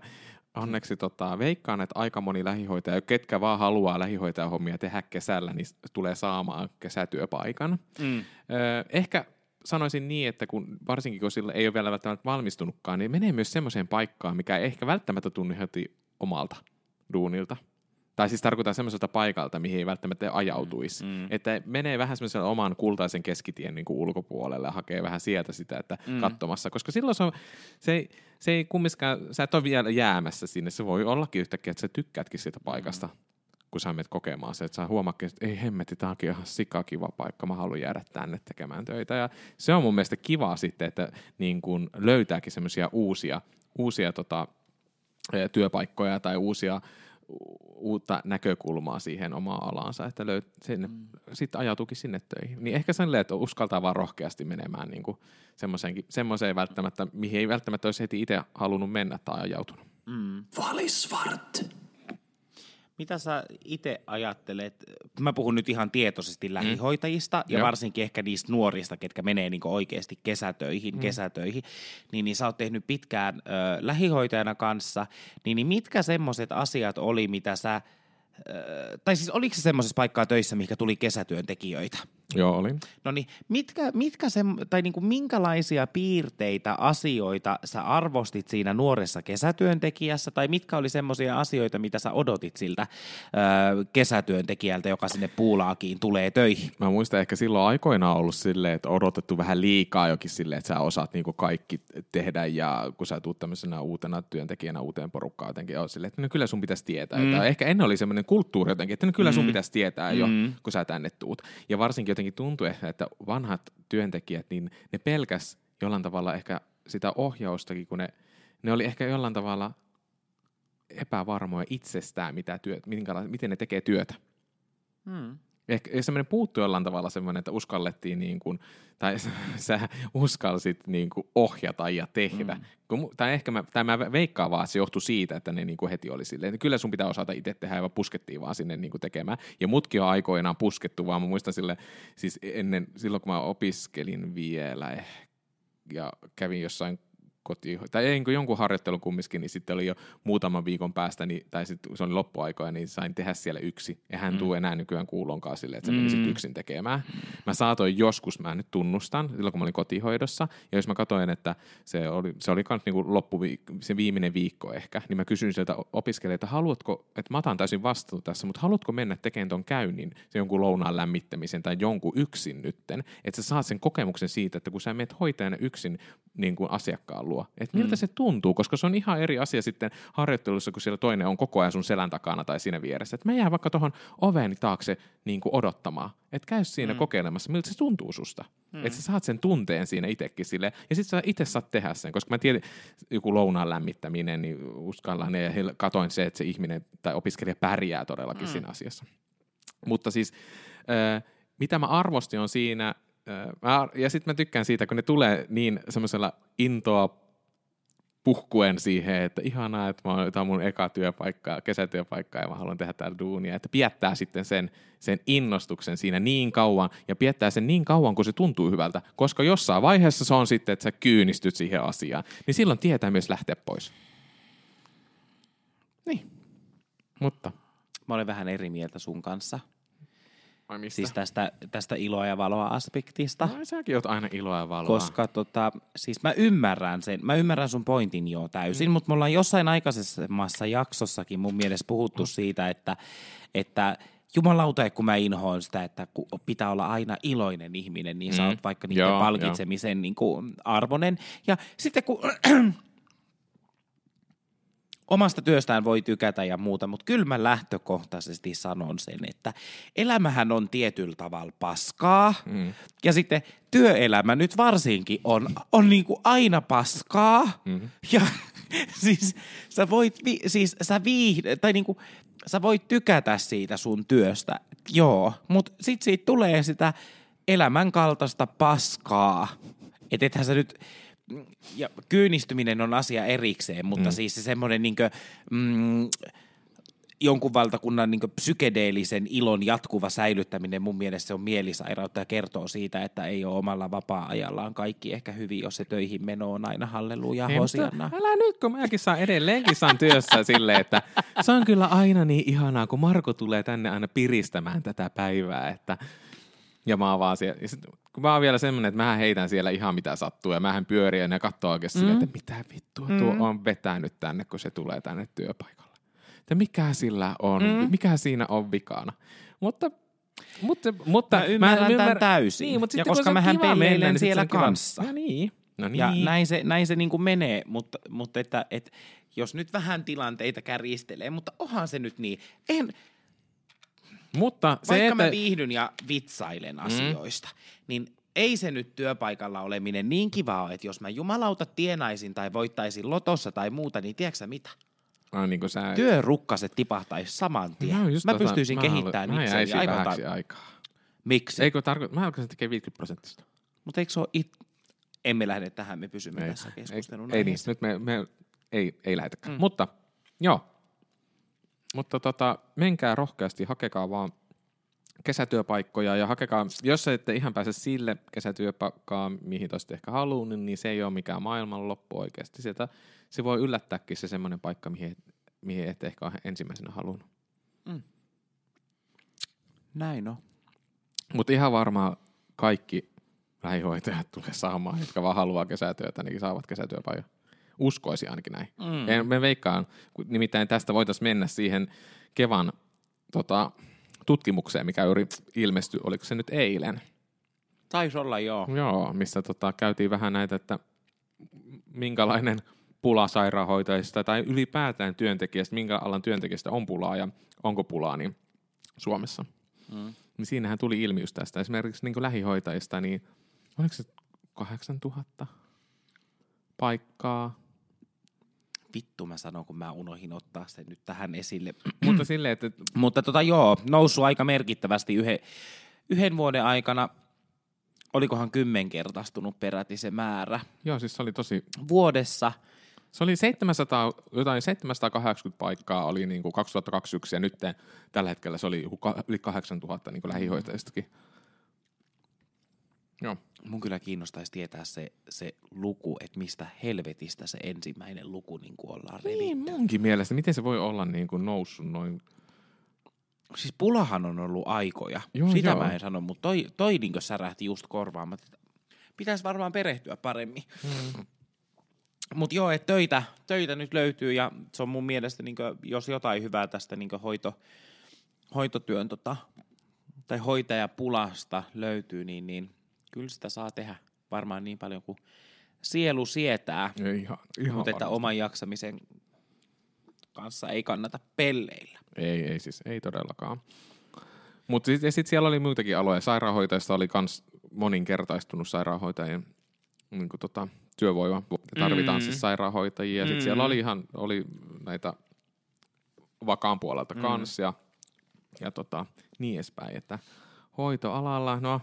onneksi tota, veikkaan, että aika moni lähihoitaja, ketkä vaan haluaa lähihoitajahommia tehdä kesällä, niin tulee saamaan kesätyöpaikan. Mm. Öö, ehkä sanoisin niin, että kun, varsinkin kun sillä ei ole vielä välttämättä valmistunutkaan, niin menee myös semmoiseen paikkaan, mikä ei ehkä välttämättä tunnu heti omalta duunilta. Tai siis tarkoitan semmoiselta paikalta, mihin ei välttämättä ajautuisi. Mm. Mm. Että menee vähän semmoisella oman kultaisen keskitien niin kuin ulkopuolelle ja hakee vähän sieltä sitä, että Mm. katsomassa. Koska silloin se, on, se, ei, se ei kumminkaan, sä et ole vielä jäämässä sinne. Se voi ollakin yhtäkkiä, että sä tykkäätkin siitä paikasta, mm. kun sä menet kokemaan se. Että sä huomaakin, että ei hemmetti, tämä onkin ihan sikakiva paikka, mä haluan jäädä tänne tekemään töitä. Ja se on mun mielestä kivaa sitten, että niin kun löytääkin semmoisia uusia, uusia tota, työpaikkoja tai uusia uutta näkökulmaa siihen omaan alaansa, että löyt, sinne, mm. sitten ajautuukin sinne töihin. Niin ehkä sen että uskaltaa vaan rohkeasti menemään niin kuin semmoiseen välttämättä, mihin ei välttämättä olisi heti itse halunnut mennä tai ajautunut. Mm. Valisvart. Mitä sä itse ajattelet, mä puhun nyt ihan tietoisesti lähihoitajista ja Joo. varsinkin ehkä niistä nuorista, ketkä menee niinku oikeasti kesätöihin, mm. kesätöihin, niin, niin sä oot tehnyt pitkään ö, lähihoitajana kanssa, niin, niin mitkä semmoiset asiat oli, mitä sä tai siis oliko se semmoisessa paikkaa töissä, mikä tuli kesätyöntekijöitä? Joo, olin. No niin, mitkä, mitkä se, tai niin kuin minkälaisia piirteitä, asioita sä arvostit siinä nuoressa kesätyöntekijässä, tai mitkä oli semmoisia asioita, mitä sä odotit siltä ö, kesätyöntekijältä, joka sinne puulaakiin tulee töihin? Mä muistan ehkä silloin aikoinaan ollut silleen, että odotettu vähän liikaa jokin silleen, että sä osaat niinku kaikki tehdä, ja kun sä tuut tämmöisenä uutena työntekijänä uuteen porukkaan jotenkin, on silleen, että no kyllä sun pitäisi tietää. Mm. Ehkä ennen oli semmoinen kulttuuri jotenkin, että no kyllä sun mm. pitäisi tietää jo, mm. kun sä tänne tuut. Ja varsinkin jotenkin tuntui ehkä, että vanhat työntekijät, niin ne pelkäs jollain tavalla ehkä sitä ohjaustakin, kun ne, ne oli ehkä jollain tavalla epävarmoja itsestään, mitä työt, miten ne tekee työtä. Hmm ehkä semmoinen puuttu jollain tavalla semmoinen, että uskallettiin niin kuin, tai sä uskalsit niin kuin ohjata ja tehdä. Mm. Kun, tai ehkä mä, tai mä veikkaan vaan, että se johtui siitä, että ne niin kuin heti oli silleen, että kyllä sun pitää osata itse tehdä ja puskettiin vaan sinne niin kuin tekemään. Ja mutkin on aikoinaan puskettu, vaan mä muistan sille, siis ennen, silloin kun mä opiskelin vielä ja kävin jossain koti, tai ei, niin jonkun harjoittelun kumminkin, niin sitten oli jo muutaman viikon päästä, niin, tai sitten se oli loppuaikoja, niin sain tehdä siellä yksi. Ja hän mm. tuu enää nykyään kuulonkaan silleen, että se mm. yksin tekemään. Mä saatoin joskus, mä nyt tunnustan, silloin kun mä olin kotihoidossa, ja jos mä katsoin, että se oli, se oli kans niin loppuviik- se viimeinen viikko ehkä, niin mä kysyin sieltä opiskelijoilta, haluatko, että mä otan täysin vastuun tässä, mutta haluatko mennä tekemään ton käynnin, se jonkun lounaan lämmittämisen tai jonkun yksin nytten, että sä saat sen kokemuksen siitä, että kun sä menet hoitajana yksin niin kuin asiakkaan luo. Että miltä mm. se tuntuu, koska se on ihan eri asia sitten harjoittelussa, kun siellä toinen on koko ajan sun selän takana tai siinä vieressä. Että mä jään vaikka tuohon oveni taakse niin kuin odottamaan. Että käy siinä mm. kokeilemassa, miltä se tuntuu susta. Mm. Että sä saat sen tunteen siinä itsekin sille ja sitten sä itse saat tehdä sen. Koska mä tiedän, joku lounaan lämmittäminen, niin uskallan ja katoin se, että se ihminen tai opiskelija pärjää todellakin mm. siinä asiassa. Mutta siis, äh, mitä mä arvostin on siinä, Mä, ja sitten mä tykkään siitä, kun ne tulee niin semmoisella intoa puhkuen siihen, että ihanaa, että mä oon, tämä on mun eka työpaikka, kesätyöpaikka ja mä haluan tehdä täällä duunia. Että piettää sitten sen, sen innostuksen siinä niin kauan ja piettää sen niin kauan, kun se tuntuu hyvältä. Koska jossain vaiheessa se on sitten, että sä kyynistyt siihen asiaan. Niin silloin tietää myös lähteä pois. Niin. Mutta. Mä olen vähän eri mieltä sun kanssa. Siis tästä, tästä iloa ja valoa aspektista. No, säkin oot aina iloa ja valoa. Koska tota, siis mä ymmärrän sen, mä ymmärrän sun pointin jo täysin, mm. mutta me ollaan jossain aikaisemmassa jaksossakin mun mielestä puhuttu mm. siitä, että, että jumalauta, kun mä inhoon sitä, että kun pitää olla aina iloinen ihminen, niin mm. sä oot vaikka niiden Joo, palkitsemisen niin kuin arvonen. Ja sitten kun omasta työstään voi tykätä ja muuta, mutta kyllä mä lähtökohtaisesti sanon sen, että elämähän on tietyllä tavalla paskaa. Mm. Ja sitten työelämä nyt varsinkin on, on niin kuin aina paskaa. Mm. Ja siis sä voit, siis sä viihde, tai niin kuin, sä voit tykätä siitä sun työstä, joo, mutta sit siitä tulee sitä elämän kaltaista paskaa. Että ethän sä nyt, ja kyynistyminen on asia erikseen, mutta mm. siis se semmoinen niin mm, jonkun valtakunnan niin psykedeellisen ilon jatkuva säilyttäminen mun mielestä se on mielisairautta ja kertoo siitä, että ei ole omalla vapaa-ajallaan kaikki ehkä hyvin, jos se töihin meno on aina halleluja hosianna. Älä nyt, kun mäkin saan edelleenkin saan työssä silleen, että se on kyllä aina niin ihanaa, kun Marko tulee tänne aina piristämään tätä päivää, että ja mä oon vaan siellä, ja sit, kun mä oon vielä semmonen, että mä heitän siellä ihan mitä sattuu, ja mähän pyörin ja ne katsoo oikeasti mm. että mitä vittua mm. tuo on vetänyt tänne, kun se tulee tänne työpaikalle. Että mikä sillä on, mm. mikä siinä on vikana. Mutta mutta, mutta mä ymmärrän, mä ymmärrän tämän täysin. Niin, mutta ja koska mähän peleilen siellä kanssa. Ja niin. No niin. Ja näin se, näin se niin kuin menee, mutta, mutta että, että jos nyt vähän tilanteita kärjistelee, mutta onhan se nyt niin. En, mutta se, Vaikka että... mä viihdyn ja vitsailen mm. asioista, niin ei se nyt työpaikalla oleminen niin kiva ole, että jos mä jumalauta tienaisin tai voittaisin lotossa tai muuta, niin tiedätkö mitä? No, niin sä... Työrukkaset tipahtaisi saman tien. No, mä tota, pystyisin mä kehittämään mä itseäni aivan tar- aikaa. Miksi? Eikö tarkoita, mä alkaisin tekemään 50 prosenttista. Mutta eikö se ole it... Emme lähde tähän, me pysymme ei, tässä keskustelun Ei, ei niin, nyt me, me ei, ei lähetäkään. Mm. Mutta joo, mutta tota, menkää rohkeasti, hakekaa vaan kesätyöpaikkoja ja hakekaa, jos ette ihan pääse sille kesätyöpaikkaan, mihin toista ehkä haluaa, niin, niin se ei ole mikään maailmanloppu oikeasti. Sieltä, se voi yllättääkin se semmoinen paikka, mihin, mihin ette ehkä ole ensimmäisenä halunnut. Mm. Näin on. Mutta ihan varmaan kaikki lähihoitajat tulee saamaan, jotka vaan haluaa kesätyötä, niin saavat kesätyöpajoja. Uskoisi ainakin näin. Mm. En, me veikkaan, kun nimittäin tästä voitaisiin mennä siihen Kevan tota, tutkimukseen, mikä juuri ilmestyi, oliko se nyt eilen? Taisi olla joo. Joo, missä tota, käytiin vähän näitä, että minkälainen pula sairaanhoitajista tai ylipäätään työntekijästä, minkä alan työntekijästä on pulaa ja onko pulaa niin Suomessa. Mm. Niin siinähän tuli ilmi just tästä. Esimerkiksi niin lähihoitajista, niin oliko se 8000 paikkaa? Vittu mä sanon, kun mä unohin ottaa sen nyt tähän esille. Mutta silleen, että... Mutta tota joo, noussut aika merkittävästi yhden, yhden vuoden aikana. Olikohan kymmenkertaistunut peräti se määrä. Joo, siis se oli tosi... Vuodessa. Se oli 700, jotain 780 paikkaa oli niin kuin 2021 ja nyt tällä hetkellä se oli yli 8000 niin kuin lähihoitajistakin. Joo. Mun kyllä kiinnostaisi tietää se, se luku, että mistä helvetistä se ensimmäinen luku niin kuin ollaan revitty. Niin, munkin mielestä. Miten se voi olla niin kuin noussut noin? Siis pulahan on ollut aikoja. Joo, Sitä joo. mä en sano, mutta toi, toi niin särähti just korvaan. Pitäisi varmaan perehtyä paremmin. Mm. Mutta joo, että töitä, töitä nyt löytyy ja se on mun mielestä, niin jos jotain hyvää tästä niin hoito, hoitotyön tota, tai hoitajapulasta löytyy, niin, niin kyllä sitä saa tehdä varmaan niin paljon kuin sielu sietää, Ei, ihan, ihan mutta että oman jaksamisen kanssa ei kannata pelleillä. Ei, ei siis, ei todellakaan. Mutta sitten sit siellä oli muitakin aloja. Sairaanhoitajista oli myös moninkertaistunut sairaanhoitajien niin kuin tota, työvoima. Tarvitaan Mm. siis sairaanhoitajia. Ja sitten siellä oli ihan oli näitä vakaan puolelta Mm. kans ja, ja tota, niin edespäin. Että hoitoalalla, no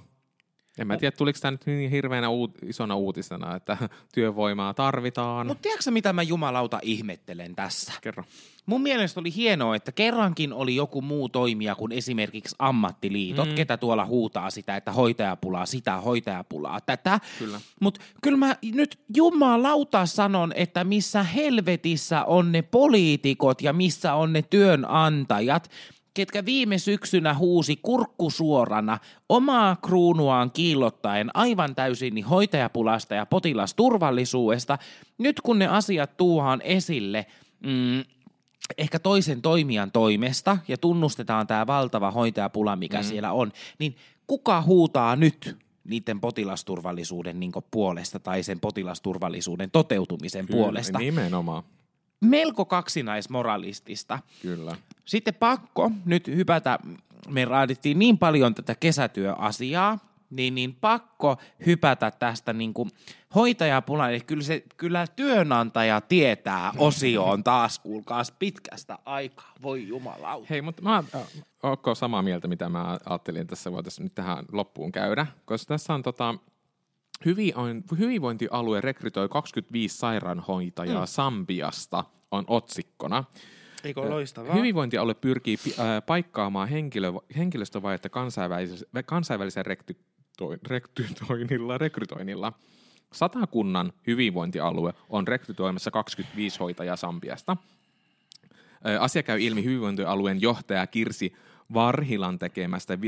en mä tiedä, tuliko tämä nyt niin hirveänä uut, isona uutisena, että työvoimaa tarvitaan. Mutta tiedätkö mitä mä jumalauta ihmettelen tässä? Kerro. Mun mielestä oli hienoa, että kerrankin oli joku muu toimija kuin esimerkiksi ammattiliitot, mm. ketä tuolla huutaa sitä, että hoitajapulaa sitä, hoitajapulaa tätä. Kyllä. Mutta kyllä mä nyt jumalauta sanon, että missä helvetissä on ne poliitikot ja missä on ne työnantajat, ketkä viime syksynä huusi kurkkusuorana omaa kruunuaan kiillottaen aivan täysin niin hoitajapulasta ja potilasturvallisuudesta. Nyt kun ne asiat tuuhaan esille, mm, ehkä toisen toimijan toimesta ja tunnustetaan tämä valtava hoitajapula, mikä mm. siellä on, niin kuka huutaa nyt niiden potilasturvallisuuden niin puolesta tai sen potilasturvallisuuden toteutumisen Kyllä, puolesta? Nimenomaan. Melko kaksinaismoralistista. Kyllä. Sitten pakko nyt hypätä, me raadittiin niin paljon tätä kesätyöasiaa, niin, niin pakko hypätä tästä niin kuin hoitajapulaan. Eli kyllä, se, kyllä työnantaja tietää osioon taas, kuulkaas pitkästä aikaa. Voi jumalauta. Hei, mutta mä äh, ootko samaa mieltä, mitä mä ajattelin, että tässä voitaisiin nyt tähän loppuun käydä? Koska tässä on tota, hyvinvoin- hyvinvointialue rekrytoi 25 sairaanhoitajaa mm. Sambiasta, on otsikkona. Eikö loistavaa? Hyvinvointialue pyrkii paikkaamaan henkilö, henkilöstövajetta kansainvälisellä, kansainvälisellä rekrytoi- rekrytoinnilla, rekrytoinnilla. Satakunnan hyvinvointialue on rekrytoimassa 25 hoitajaa Sambiasta. Asia käy ilmi hyvinvointialueen johtaja Kirsi Varhilan tekemästä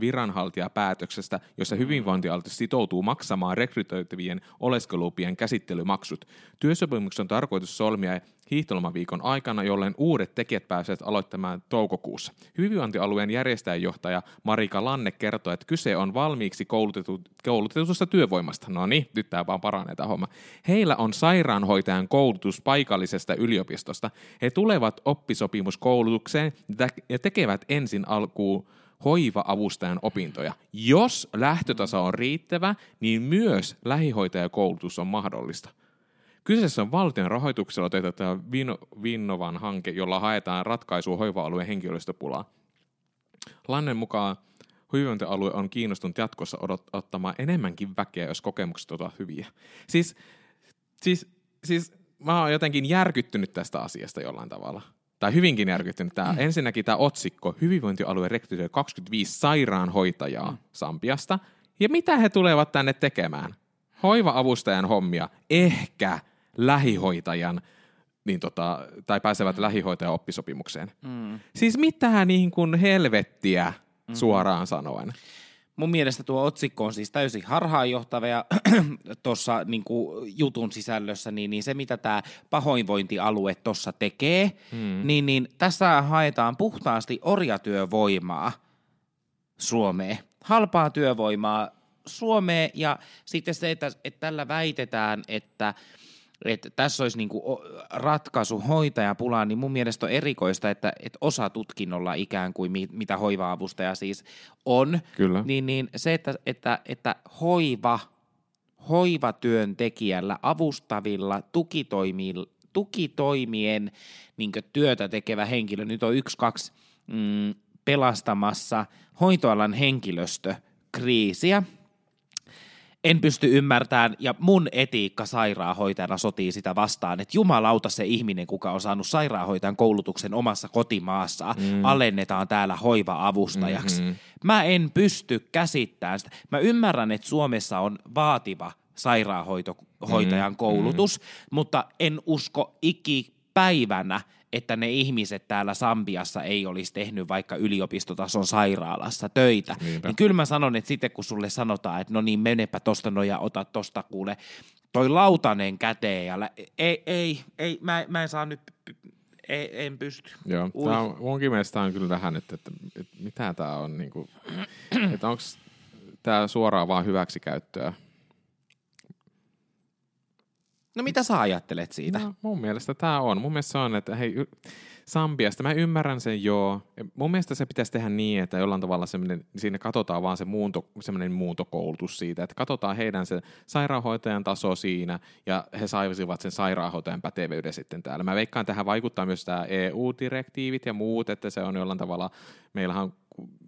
viranhaltijapäätöksestä, jossa hyvinvointialue sitoutuu maksamaan rekrytoitavien oleskelupien käsittelymaksut. Työsopimuksen on tarkoitus solmia hiihtolomaviikon aikana, jolloin uudet tekijät pääsevät aloittamaan toukokuussa. Hyvinvointialueen järjestäjäjohtaja Marika Lanne kertoo, että kyse on valmiiksi koulutetu, koulutetusta työvoimasta. No niin, nyt tämä vaan paranee tämä homma. Heillä on sairaanhoitajan koulutus paikallisesta yliopistosta. He tulevat oppisopimuskoulutukseen ja tekevät ensin alkuun hoiva-avustajan opintoja. Jos lähtötaso on riittävä, niin myös lähihoitajakoulutus on mahdollista. Kyseessä on valtion rahoituksella toteutettava Vino- Vinnovan hanke, jolla haetaan ratkaisua hoiva-alueen henkilöstöpulaa. Lannen mukaan hyvinvointialue on kiinnostunut jatkossa odot- ottamaan enemmänkin väkeä, jos kokemukset ovat hyviä. Siis, siis, siis mä oon jotenkin järkyttynyt tästä asiasta jollain tavalla. Tai hyvinkin järkyttynyt. Tää, ensinnäkin tämä otsikko, hyvinvointialue rekrytoi 25 sairaanhoitajaa Sambiasta. Ja mitä he tulevat tänne tekemään? Hoiva-avustajan hommia, ehkä lähihoitajan, niin tota, tai pääsevät lähihoitajan oppisopimukseen. Mm. Siis mitä niin kuin helvettiä? mm-hmm. suoraan sanoen. Mun mielestä tuo otsikko on siis täysin harhaanjohtava ja tuossa niin jutun sisällössä, niin, niin se mitä tämä pahoinvointialue tuossa tekee, mm. niin, niin tässä haetaan puhtaasti orjatyövoimaa Suomeen. Halpaa työvoimaa Suomeen ja sitten se, että, että tällä väitetään, että että tässä olisi niinku ratkaisu hoitajapulaan, niin mun mielestä on erikoista, että, että osa tutkinnolla ikään kuin mitä hoiva-avustaja siis on, Kyllä. Niin, niin se, että, että, että hoiva, hoivatyöntekijällä, avustavilla, tukitoimilla, tukitoimien niin työtä tekevä henkilö, nyt on yksi, kaksi mm, pelastamassa hoitoalan henkilöstökriisiä – en pysty ymmärtämään, ja mun etiikka sairaanhoitajana sotii sitä vastaan, että jumalauta se ihminen, kuka on saanut sairaanhoitajan koulutuksen omassa kotimaassa, mm. alennetaan täällä hoiva-avustajaksi. Mm-hmm. Mä en pysty käsittämään sitä. Mä ymmärrän, että Suomessa on vaativa sairaanhoitajan mm. koulutus, mm. mutta en usko ikipäivänä, että ne ihmiset täällä Sambiassa ei olisi tehnyt vaikka yliopistotason sairaalassa töitä. Niinpä. Niin kyllä mä sanon, että sitten kun sulle sanotaan, että no niin menepä tosta no ja ota tosta kuule toi lautanen käteen ja lä- ei, ei, ei mä, mä en saa nyt ei, en pysty. Joo, tämä on, munkin mielestä on kyllä tähän, että, että, että mitä tämä on, niin kuin, että onko tämä suoraan vaan hyväksikäyttöä No mitä sä ajattelet siitä? No, mun mielestä tämä on. Mun mielestä se on, että hei, Sambiasta, mä ymmärrän sen joo. Mun mielestä se pitäisi tehdä niin, että jollain tavalla siinä katsotaan vaan se muunto, semmoinen muuntokoulutus siitä, että katsotaan heidän se sairaanhoitajan taso siinä ja he saisivat sen sairaanhoitajan pätevyyden sitten täällä. Mä veikkaan tähän vaikuttaa myös tämä EU-direktiivit ja muut, että se on jollain tavalla, meillähän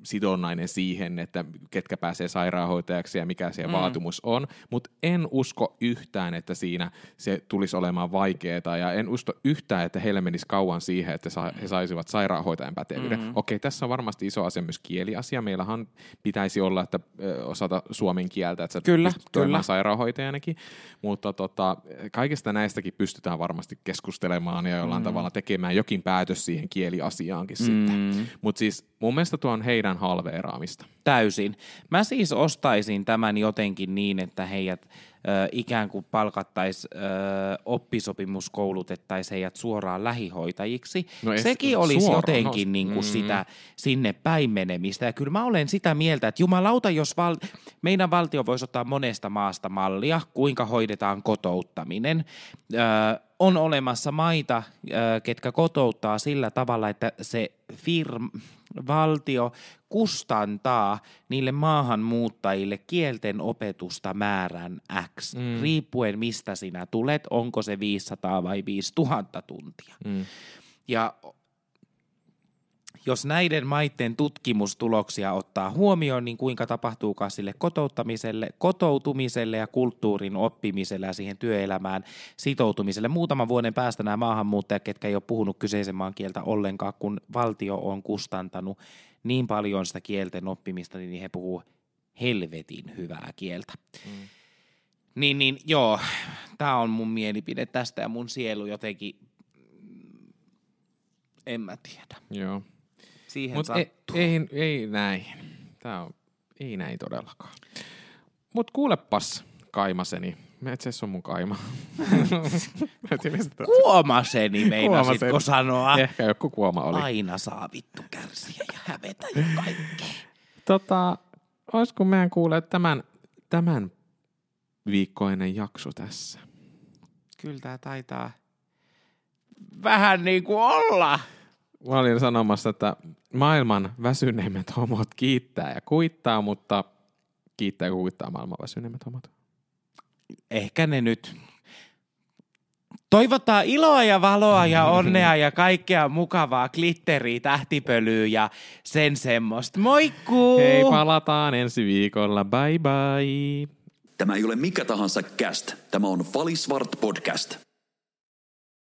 sidonnainen siihen, että ketkä pääsee sairaanhoitajaksi ja mikä se mm. vaatimus on, mutta en usko yhtään, että siinä se tulisi olemaan vaikeaa ja en usko yhtään, että heille menisi kauan siihen, että he saisivat sairaanhoitajan pätevyyden. Mm. Okei, tässä on varmasti iso asia myös kieliasia. Meillähän pitäisi olla, että osata suomen kieltä, että sä kyllä, kyllä. sairaanhoitajanakin, mutta tota, kaikista näistäkin pystytään varmasti keskustelemaan ja jollain mm. tavalla tekemään jokin päätös siihen kieliasiaankin mm. sitten. Mutta siis mun mielestä tuo on heidän halveeraamista. Täysin. Mä siis ostaisin tämän jotenkin niin, että heidät ö, ikään kuin palkattaisiin, oppisopimuskoulutettaisiin heidät suoraan lähihoitajiksi. No Sekin olisi suoraan, jotenkin no, niin kuin mm. sitä sinne päin menemistä. Ja kyllä mä olen sitä mieltä, että jumalauta, jos val- meidän valtio voisi ottaa monesta maasta mallia, kuinka hoidetaan kotouttaminen. Ö, on olemassa maita, ketkä kotouttaa sillä tavalla, että se firma, valtio kustantaa niille maahanmuuttajille kielten opetusta määrän X, mm. riippuen mistä sinä tulet, onko se 500 vai 5000 tuntia. Mm. Ja jos näiden maiden tutkimustuloksia ottaa huomioon, niin kuinka tapahtuukaan sille kotouttamiselle, kotoutumiselle ja kulttuurin oppimiselle ja siihen työelämään sitoutumiselle. Muutaman vuoden päästä nämä maahanmuuttajat, ketkä ei ole puhunut kyseisen maan kieltä ollenkaan, kun valtio on kustantanut niin paljon sitä kielten oppimista, niin he puhuu helvetin hyvää kieltä. Mm. Niin, niin joo, tämä on mun mielipide tästä ja mun sielu jotenkin, en mä tiedä. Joo siihen Mut ei, ei, ei näin. Tää on, ei näin todellakaan. Mut kuulepas, kaimaseni. Mä itse on mun kaima. Kuomaseni meinasitko Kuomaseni. sanoa? Ehkä joku kuoma oli. Aina saa vittu kärsiä ja hävetä ja kaikkea. Tota, olisiko meidän kuulee tämän, tämän viikkoinen jakso tässä? Kyllä tää taitaa vähän niin kuin olla. Mä olin sanomassa, että maailman väsyneimmät homot kiittää ja kuittaa, mutta kiittää ja kuittaa maailman väsyneimmät homot. Ehkä ne nyt Toivotaan iloa ja valoa ja onnea ja kaikkea mukavaa glitteriä, tähtipölyä ja sen semmoista. Moikku! Hei, palataan ensi viikolla. Bye bye! Tämä ei ole mikä tahansa cast. Tämä on Valisvart podcast.